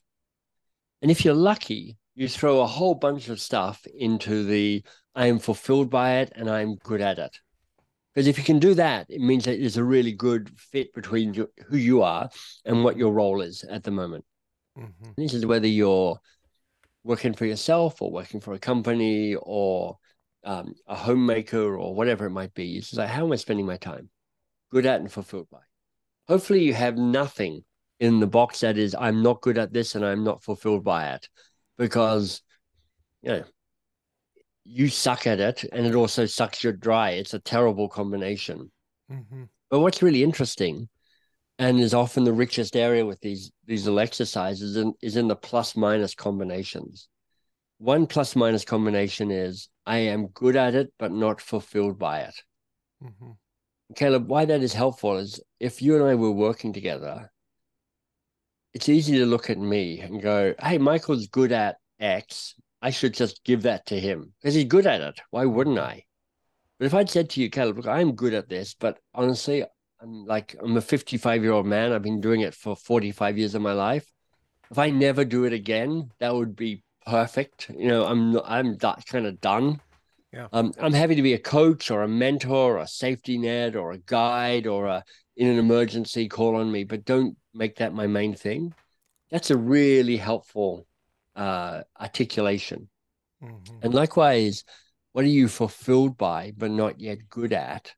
And if you're lucky, you throw a whole bunch of stuff into the I am fulfilled by it and I'm good at it. Because if you can do that, it means that there's a really good fit between you, who you are and what your role is at the moment. Mm-hmm. This is whether you're working for yourself or working for a company or um, a homemaker or whatever it might be. It's like, how am I spending my time? Good at and fulfilled by hopefully you have nothing in the box that is i'm not good at this and i'm not fulfilled by it. Because you know you suck at it and it also sucks you dry. It's a terrible combination. Mm-hmm. but what's really interesting and is often the richest area with these these little exercises in, is in the plus minus combinations. One plus minus combination is i am good at it but not fulfilled by it. Mm-hmm. Caleb, why that is helpful is if you and I were working together it's easy to look at me and go, hey, Michael's good at X. I should just give that to him because he's good at it. Why wouldn't I? But if I'd said to you, Caleb, look, I'm good at this, but honestly, I'm like, I'm a 55 year old man. I've been doing it for 45 years of my life. If I never do it again, that would be perfect. You know, I'm I'm that kind of done. Yeah. Um, I'm happy to be a coach or a mentor or a safety net or a guide or a in an emergency call on me, but don't make that my main thing. That's a really helpful uh, articulation. Mm-hmm. And likewise, what are you fulfilled by but not yet good at?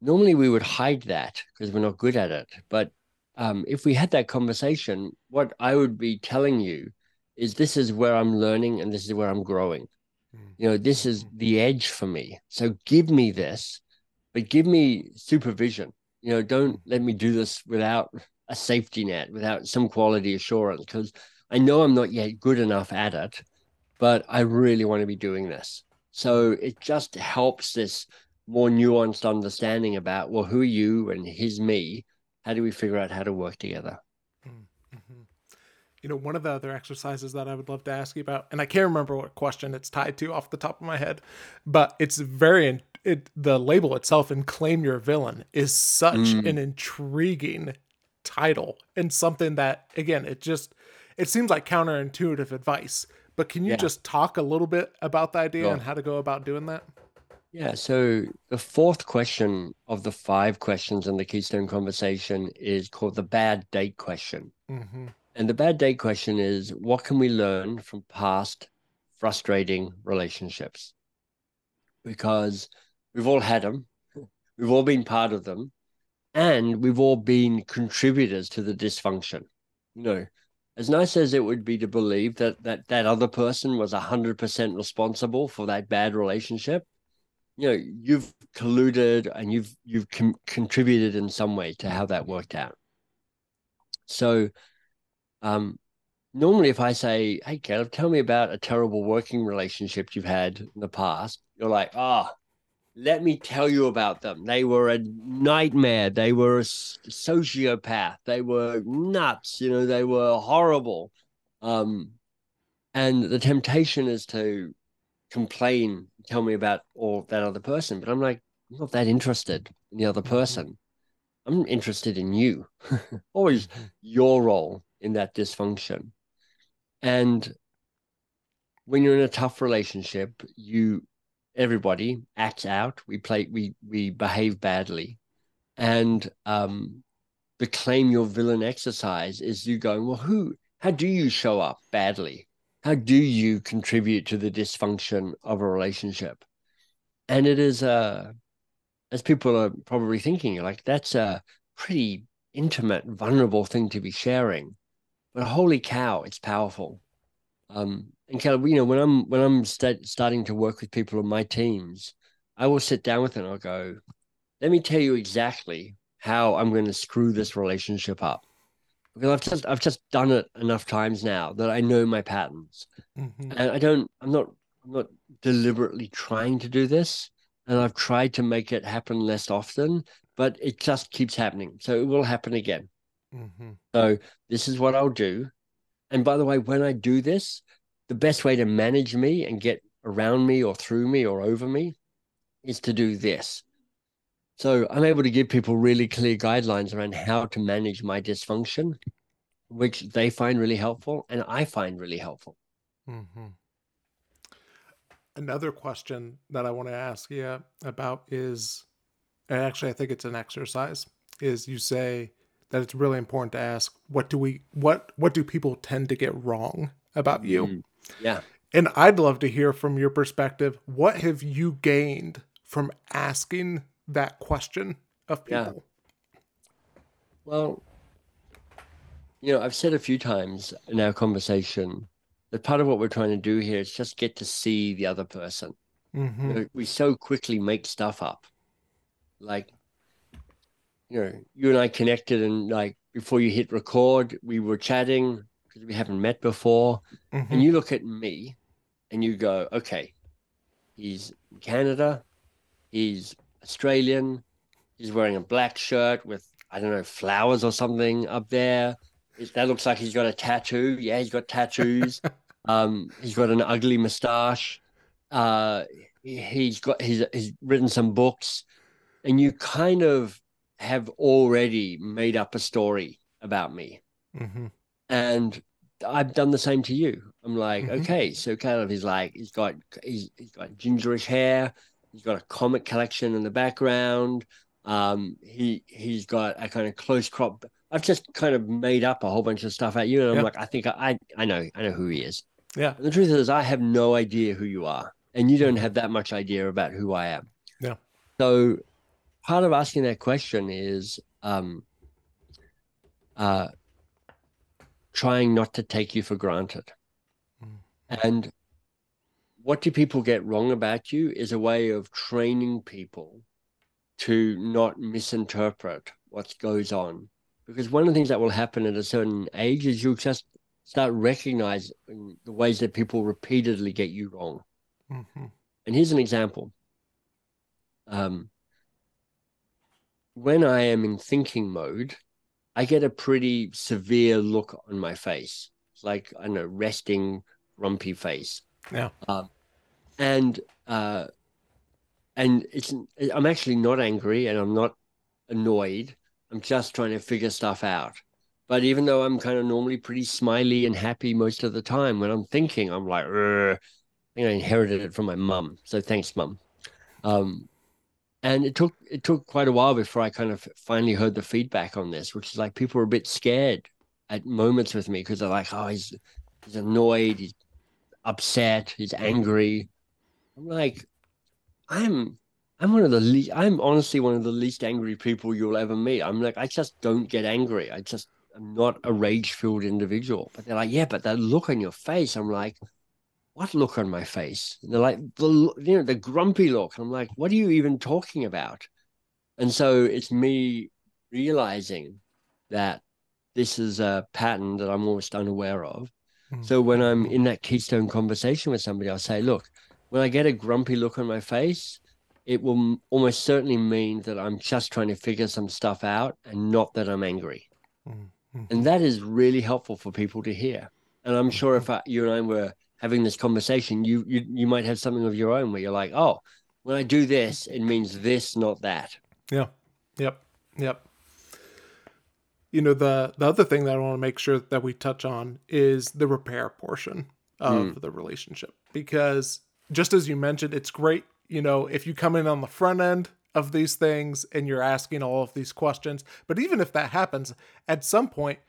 Normally, we would hide that because we're not good at it. But um, if we had that conversation, what I would be telling you is this is where I'm learning and this is where I'm growing. Mm-hmm. You know, this is the edge for me. So give me this, but give me supervision. You know, don't let me do this without a safety net, without some quality assurance, because I know I'm not yet good enough at it, but I really want to be doing this. So it just helps this more nuanced understanding about, well, who are you and here's me? How do we figure out how to work together? Mm-hmm. You know, one of the other exercises that I would love to ask you about, and I can't remember what question it's tied to off the top of my head, but it's very it the label itself and claim your villain is such mm. an intriguing title and something that again it just it seems like counterintuitive advice but can you yeah. just talk a little bit about the idea and how to go about doing that yeah so the fourth question of the five questions in the keystone conversation is called the bad date question mm-hmm. and the bad date question is what can we learn from past frustrating relationships because We've all had them. We've all been part of them. And we've all been contributors to the dysfunction. You know, as nice as it would be to believe that that, that other person was 100% responsible for that bad relationship, you know, you've colluded and you've you've com- contributed in some way to how that worked out. So, um, normally if I say, "Hey, Caleb, tell me about a terrible working relationship you've had in the past," you're like, "Ah, oh, let me tell you about them. They were a nightmare. They were a sociopath. They were nuts. You know, they were horrible. Um, and the temptation is to complain, tell me about all that other person. But I'm like, I'm not that interested in the other mm-hmm. person. I'm interested in you. Always your role in that dysfunction. And when you're in a tough relationship, you everybody acts out. We play, we we behave badly, and um, the claim your villain exercise is you going, well, who? How do you show up badly? How do you contribute to the dysfunction of a relationship? And it is uh as people are probably thinking, like that's a pretty intimate, vulnerable thing to be sharing. But holy cow, it's powerful. Um, and Caleb, you know, when I'm when I'm st- starting to work with people on my teams, I will sit down with them and I'll go, let me tell you exactly how I'm going to screw this relationship up. Because I've just I've just done it enough times now that I know my patterns. Mm-hmm. And I don't I'm not I'm not deliberately trying to do this. And I've tried to make it happen less often, but it just keeps happening. So it will happen again. Mm-hmm. So this is what I'll do. And by the way, when I do this, the best way to manage me and get around me or through me or over me is to do this. So I'm able to give people really clear guidelines around how to manage my dysfunction, which they find really helpful and I find really helpful. Mm-hmm. Another question that I want to ask you about is, and actually, I think it's an exercise. Is you say that it's really important to ask what do we what what do people tend to get wrong about you? Mm-hmm. Yeah. And I'd love to hear from your perspective. What have you gained from asking that question of people? Yeah. Well, you know, I've said a few times in our conversation that part of what we're trying to do here is just get to see the other person. Mm-hmm. You know, we so quickly make stuff up. Like, you know, you and I connected, and like before you hit record, we were chatting because we haven't met before. Mm-hmm. And you look at me and you go, okay, he's Canada, he's Australian, he's wearing a black shirt with, I don't know, flowers or something up there. that looks like he's got a tattoo. Yeah, he's got tattoos. um, he's got an ugly moustache. Uh, he's got he's he's written some books, and you kind of have already made up a story about me. Mm-hmm. And I've done the same to you. I'm like, Mhm. okay, so Caleb is like, he's got he's he's got gingerish hair. He's got a comic collection in the background. Um, he he's got a kind of close crop. I've just kind of made up a whole bunch of stuff at you, and I'm Yeah. like, I think I I know I know who he is. Yeah. And the truth is, I have no idea who you are, and you don't have that much idea about who I am. Yeah. So, part of asking that question is, um, uh, trying not to take you for granted. Mm. And what do people get wrong about you is a way of training people to not misinterpret what goes on. Because one of the things that will happen at a certain age is you'll just start recognizing the ways that people repeatedly get you wrong. Mm-hmm. And here's an example. Um, when I am in thinking mode, I get a pretty severe look on my face. It's like an don't resting, grumpy face. Yeah. Um, and uh, and it's I'm actually not angry and I'm not annoyed. I'm just trying to figure stuff out. But even though I'm kind of normally pretty smiley and happy most of the time, when I'm thinking, I'm like, "Ugh." I think I inherited it from my mum. So thanks, mum. Um, and it took it took quite a while before I kind of finally heard the feedback on this, which is like people were a bit scared at moments with me because they're like, oh, he's he's annoyed, he's upset, he's angry. I'm like, I'm I'm one of the least I'm honestly one of the least angry people you'll ever meet. I'm like, I just don't get angry. I just I'm not a rage-filled individual. But they're like, yeah, but that look on your face. I'm like, what look on my face? And they're like, the you know, the grumpy look. I'm like, what are you even talking about? And so it's me realizing that this is a pattern that I'm almost unaware of. Mhm. So when I'm in that keystone conversation with somebody, I'll say, look, when I get a grumpy look on my face, it will almost certainly mean that I'm just trying to figure some stuff out and not that I'm angry. Mhm. And that is really helpful for people to hear. And I'm sure if I, you and I were having this conversation, you, you you might have something of your own where you're like, oh, when I do this, it means this, not that. Yeah. Yep. Yep. You know the the other thing that I want to make sure that we touch on is the repair portion of mm. the relationship because just as you mentioned, it's great. You know, if you come in on the front end of these things and you're asking all of these questions, but even if that happens, at some point,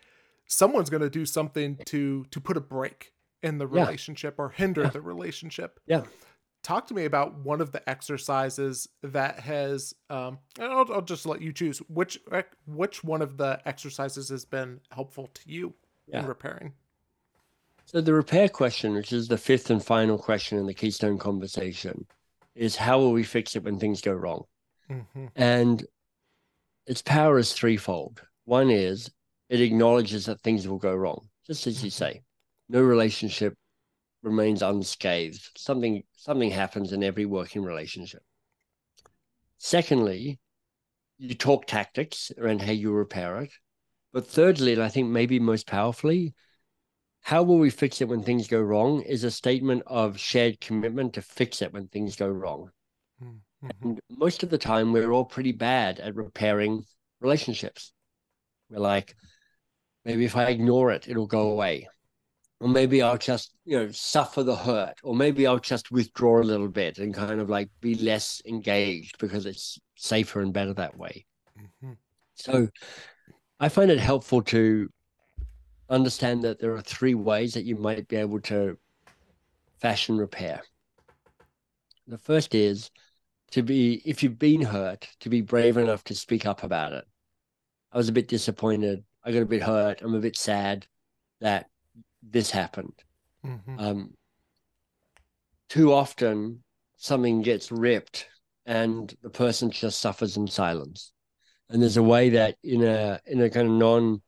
someone's going to do something to to put a break in the Yeah. relationship or hinder the relationship Yeah. talk to me about one of the exercises that has um and I'll, I'll just let you choose which which one of the exercises has been helpful to you in Yeah. repairing So the repair question, which is the fifth and final question in the Keystone conversation, is how will we fix it when things go wrong? mm-hmm. And its power is threefold. One is it acknowledges that things will go wrong, just as you Mhm. say. No relationship remains unscathed. Something something happens in every working relationship. Secondly, you talk tactics around how you repair it. But thirdly, and I think maybe most powerfully, how will we fix it when things go wrong is a statement of shared commitment to fix it when things go wrong. Mm-hmm. And most of the time, we're all pretty bad at repairing relationships. We're like, maybe if I ignore it, it'll go away. Or maybe I'll just, you know, suffer the hurt. Or maybe I'll just withdraw a little bit and kind of like be less engaged because it's safer and better that way. Mm-hmm. So I find it helpful to understand that there are three ways that you might be able to fashion repair. The first is to be, if you've been hurt, to be brave enough to speak up about it. I was a bit disappointed. I got a bit hurt. I'm a bit sad that this happened. Mm-hmm. Um, too often, something gets ripped and the person just suffers in silence. And there's a way that, in a in a kind of non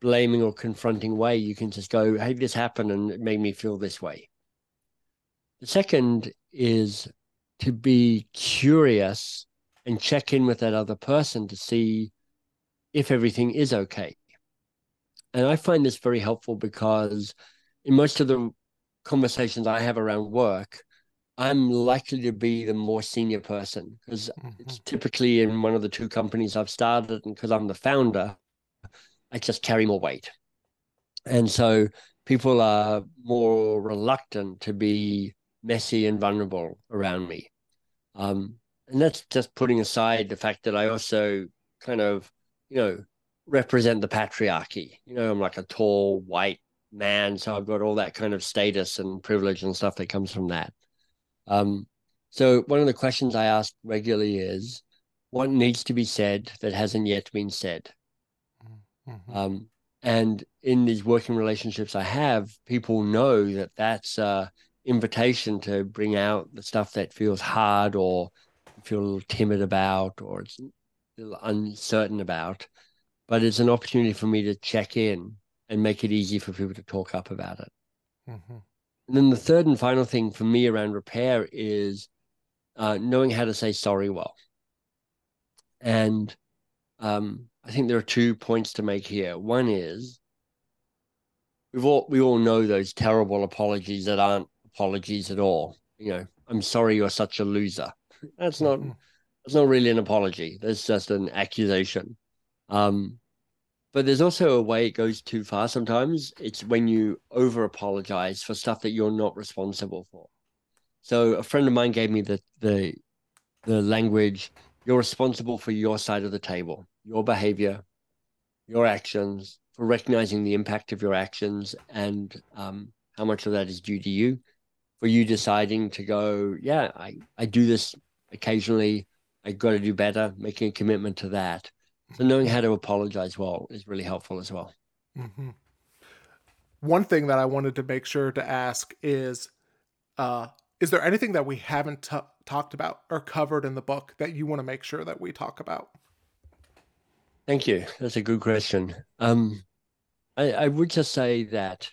blaming or confronting way, you can just go, "Hey, this happened, and it made me feel this way." The second is to be curious and check in with that other person to see if everything is okay. And I find this very helpful because in most of the conversations I have around work, I'm likely to be the more senior person because mm-hmm. it's typically in one of the two companies I've started, and because I'm the founder, I just carry more weight. And so people are more reluctant to be messy and vulnerable around me. Um, and that's just putting aside the fact that I also kind of, you know, represent the patriarchy. You know, I'm like a tall white man, so I've got all that kind of status and privilege and stuff that comes from that. Um, so one of the questions I ask regularly is, what needs to be said that hasn't yet been said? Mm-hmm. Um, and in these working relationships I have, people know that that's a invitation to bring out the stuff that feels hard or feel a little timid about or it's a little uncertain about. But it's an opportunity for me to check in and make it easy for people to talk up about it. Mm-hmm. And then the third and final thing for me around repair is uh, knowing how to say sorry well. And um, I think there are two points to make here. One is we've all we all know those terrible apologies that aren't apologies at all. You know, I'm sorry you're such a loser. That's not mm-hmm. that's not really an apology. That's just an accusation. Um, but there's also a way it goes too far sometimes. It's when you over apologize for stuff that you're not responsible for. So a friend of mine gave me the the the language you're responsible for your side of the table, your behavior, your actions, for recognizing the impact of your actions and um, how much of that is due to you. For you deciding to go, yeah, I, I do this occasionally. I got to do better, making a commitment to that. So knowing how to apologize well is really helpful as well. Mm-hmm. One thing that I wanted to make sure to ask is, uh, is there anything that we haven't t- talked about or covered in the book that you want to make sure that we talk about? Thank you. That's a good question. Um, I, I would just say that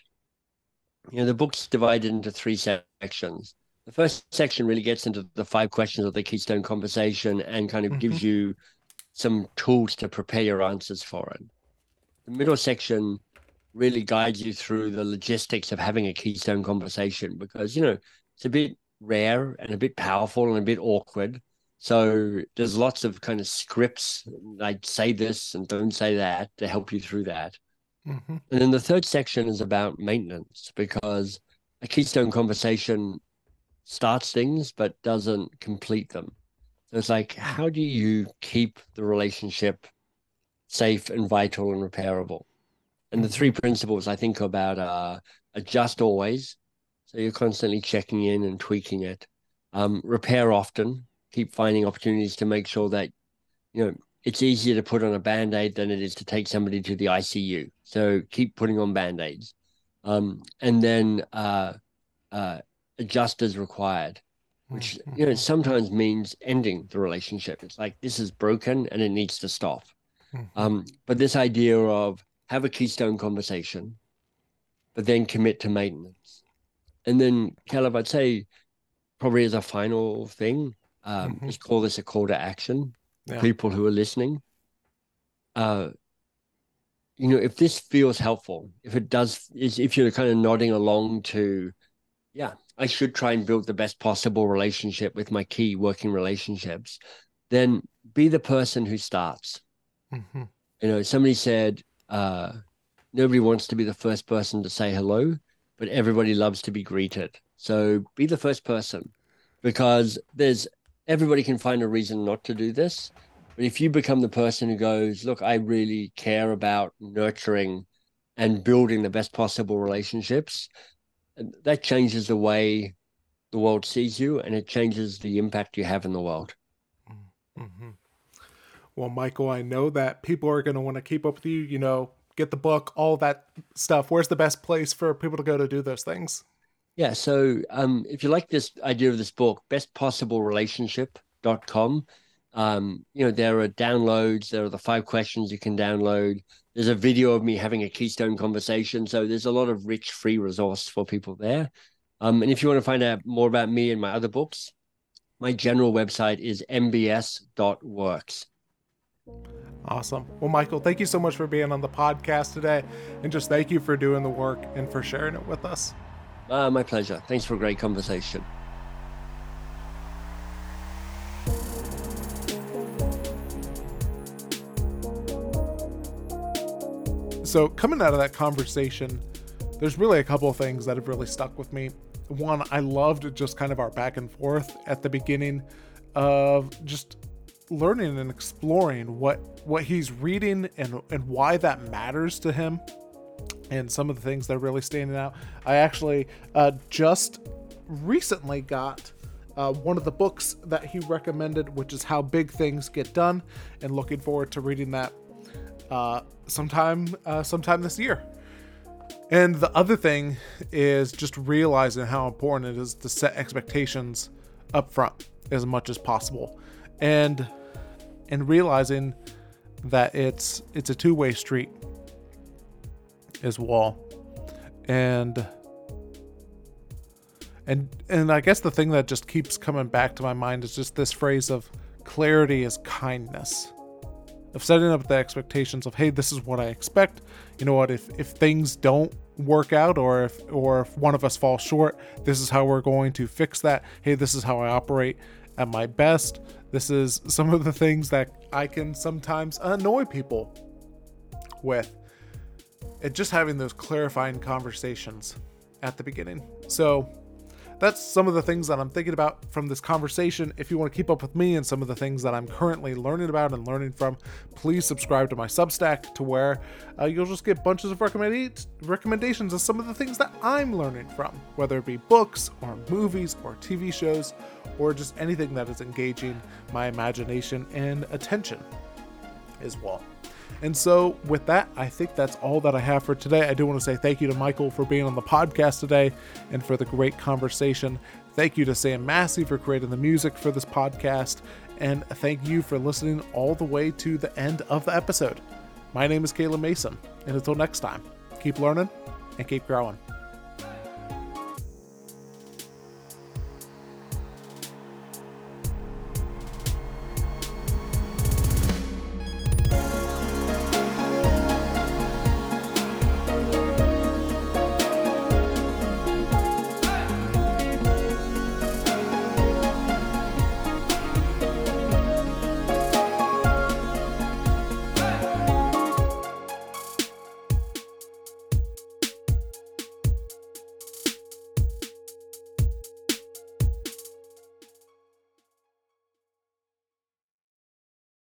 you know the book's divided into three sections. The first section really gets into the five questions of the Keystone conversation and kind of mm-hmm. gives you some tools to prepare your answers for it. The middle section really guides you through the logistics of having a Keystone conversation because you know it's a bit rare and a bit powerful and a bit awkward. So there's lots of kind of scripts like say this and don't say that to help you through that. Mm-hmm. And then the third section is about maintenance because a keystone conversation starts things but doesn't complete them. It's like, how do you keep the relationship safe and vital and repairable? And the three mm-hmm. principles I think about are adjust always, so you're constantly checking in and tweaking it. Um, repair often. Keep finding opportunities to make sure that you know it's easier to put on a band aid than it is to take somebody to the ICU. So keep putting on band aids. Um, and then uh, uh, adjust as required, which you know sometimes means ending the relationship. It's like this is broken and it needs to stop. Mm-hmm. Um, but this idea of have a keystone conversation, but then commit to maintenance and then Caleb, I'd say probably as a final thing, um, mm-hmm. just call this a call to action. Yeah. People who are listening, uh, you know, if this feels helpful, if it does, is if you're kind of nodding along to, yeah, I should try and build the best possible relationship with my key working relationships, then be the person who starts. Mm-hmm. You know, somebody said, uh, nobody wants to be the first person to say hello but everybody loves to be greeted. So be the first person because there's everybody can find a reason not to do this. But if you become the person who goes, look, I really care about nurturing and building the best possible relationships, that changes the way the world sees you and it changes the impact you have in the world. Mm-hmm. Well, Michael, I know that people are going to want to keep up with you. You know, get the book, all that stuff, where's the best place for people to go to do those things? Yeah. So um, if you like this idea of this book, bestpossiblerelationship.com. Um, you know, there are downloads, there are the five questions you can download. There's a video of me having a keystone conversation. So there's a lot of rich free resource for people there. Um, and if you want to find out more about me and my other books, my general website is mbs.works. Awesome. Well, Michael, thank you so much for being on the podcast today. And just thank you for doing the work and for sharing it with us. Uh, my pleasure. Thanks for a great conversation. So, coming out of that conversation, there's really a couple of things that have really stuck with me. One, I loved just kind of our back and forth at the beginning of just learning and exploring what what he's reading and and why that matters to him and some of the things that are really standing out i actually uh, just recently got uh, one of the books that he recommended which is how big things get done and looking forward to reading that uh, sometime uh, sometime this year. And the other thing is just realizing how important it is to set expectations up front as much as possible. And and realizing that it's it's a two-way street as well. And and and i guess the thing that just keeps coming back to my mind is just this phrase of clarity is kindness of setting up the expectations of hey this is what i expect you know what if if things don't work out or if or if one of us falls short this is how we're going to fix that hey this is how i operate at my best this is some of the things that I can sometimes annoy people with. It just having those clarifying conversations at the beginning. So that's some of the things that I'm thinking about from this conversation. If you want to keep up with me and some of the things that I'm currently learning about and learning from, please subscribe to my Substack to where uh, you'll just get bunches of recommend- recommendations of some of the things that I'm learning from, whether it be books or movies or TV shows or just anything that is engaging my imagination and attention as well. And so, with that, I think that's all that I have for today. I do want to say thank you to Michael for being on the podcast today and for the great conversation. Thank you to Sam Massey for creating the music for this podcast. And thank you for listening all the way to the end of the episode. My name is Caleb Mason. And until next time, keep learning and keep growing.